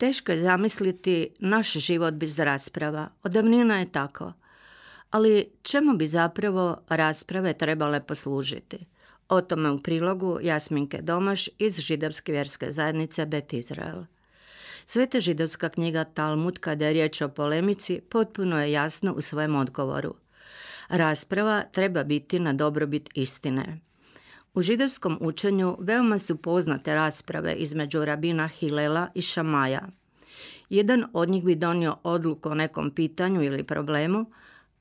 Teško je zamisliti naš život bez rasprava. Odavnina je tako. Ali čemu bi zapravo rasprave trebale poslužiti? O tome u prilogu Jasminke Domaš iz židovske vjerske zajednice Bet Izrael. Sveta židovska knjiga Talmud, kada je riječ o polemici, potpuno je jasno u svojem odgovoru. Rasprava treba biti na dobrobit istine. U židovskom učenju veoma su poznate rasprave između rabina Hilela i Šamaja. Jedan od njih bi donio odluku o nekom pitanju ili problemu,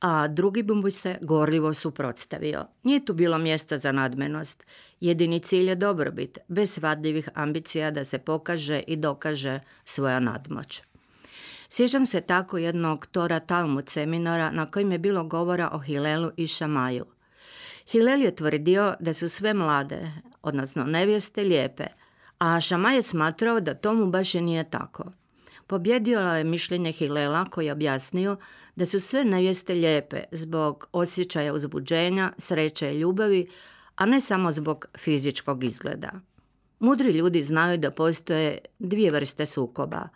a drugi bi mu se gorljivo suprotstavio. Nije tu bilo mjesta za nadmenost. Jedini cilj je dobrobit, bez svadljivih ambicija da se pokaže i dokaže svoja nadmoć. Sjećam se tako jednog Tora Talmud seminara na kojem je bilo govora o Hilelu i Šamaju. Hilel je tvrdio da su sve mlade, odnosno nevjeste, lijepe, a Šamaj je smatrao da tomu baš i nije tako. Pobjedila je mišljenje Hilela koji je objasnio da su sve nevjeste lijepe zbog osjećaja uzbuđenja, sreće i ljubavi, a ne samo zbog fizičkog izgleda. Mudri ljudi znaju da postoje dvije vrste sukoba.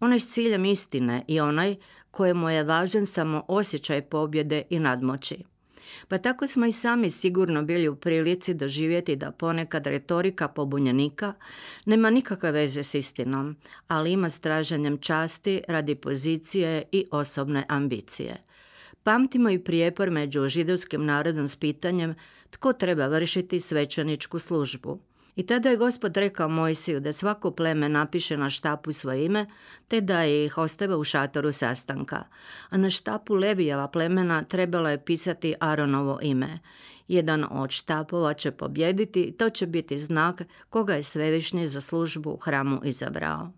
Onaj s ciljem istine i onaj kojemu je važan samo osjećaj pobjede i nadmoći. Pa tako smo i sami sigurno bili u prilici doživjeti da ponekad retorika pobunjenika nema nikakve veze s istinom, ali ima straženjem časti radi pozicije i osobne ambicije. Pamtimo i prijepor među židovskim narodom s pitanjem tko treba vršiti svećaničku službu. I tada je gospod rekao Mojsiju da svako pleme napiše na štapu svoje ime, te da je ih ostave u šatoru sastanka. A na štapu Levijeva plemena trebalo je pisati Aronovo ime. Jedan od štapova će pobjediti i to će biti znak koga je svevišnji za službu u hramu izabrao.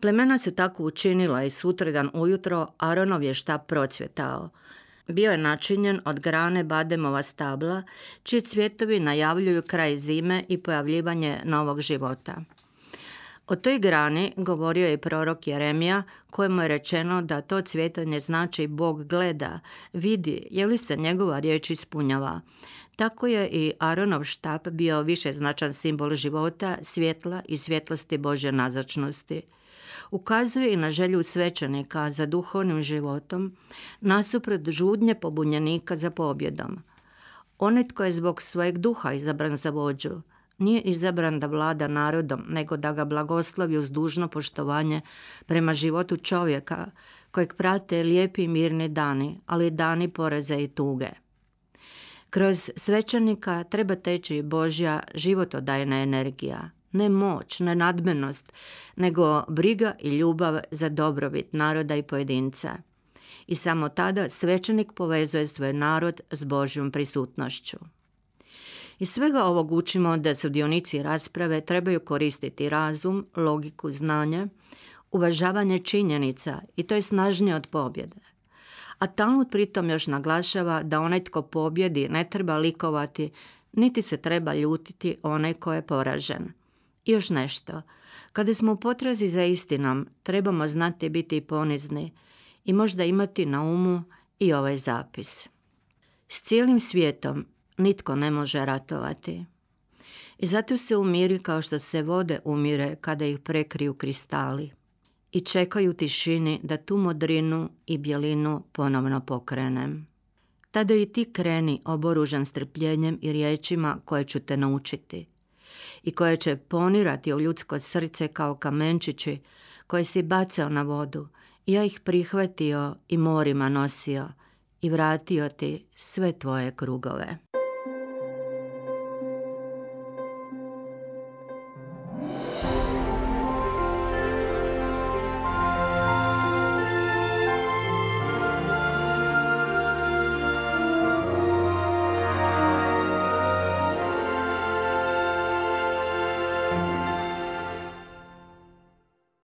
Plemena su tako učinila i sutradan ujutro Aronov je štap procvjetao – bio je načinjen od grane bademova stabla, čiji cvjetovi najavljuju kraj zime i pojavljivanje novog života. O toj grani govorio je prorok Jeremija, kojemu je rečeno da to cvjetanje znači Bog gleda, vidi je li se njegova riječ ispunjava. Tako je i Aronov štap bio više značan simbol života, svjetla i svjetlosti Božje nazočnosti ukazuje i na želju svećenika za duhovnim životom, nasuprot žudnje pobunjenika za pobjedom. Onaj tko je zbog svojeg duha izabran za vođu, nije izabran da vlada narodom, nego da ga blagoslovi uz dužno poštovanje prema životu čovjeka, kojeg prate lijepi i mirni dani, ali dani poreze i tuge. Kroz svećenika treba teći Božja životodajna energija, ne moć, ne nadmenost, nego briga i ljubav za dobrobit naroda i pojedinca. I samo tada svećenik povezuje svoj narod s Božjom prisutnošću. Iz svega ovog učimo da sudionici rasprave trebaju koristiti razum, logiku, znanje, uvažavanje činjenica i to je snažnije od pobjede. A Talmud pritom još naglašava da onaj tko pobjedi ne treba likovati, niti se treba ljutiti onaj ko je poražen – i još nešto. Kada smo u potrazi za istinom, trebamo znati biti ponizni i možda imati na umu i ovaj zapis. S cijelim svijetom nitko ne može ratovati. I zato se umiri kao što se vode umire kada ih prekriju kristali i čekaju tišini da tu modrinu i bjelinu ponovno pokrenem. Tada i ti kreni oboružan strpljenjem i riječima koje ću te naučiti – i koje će ponirati u ljudsko srce kao kamenčići koje si bacao na vodu ja ih prihvatio i morima nosio i vratio ti sve tvoje krugove.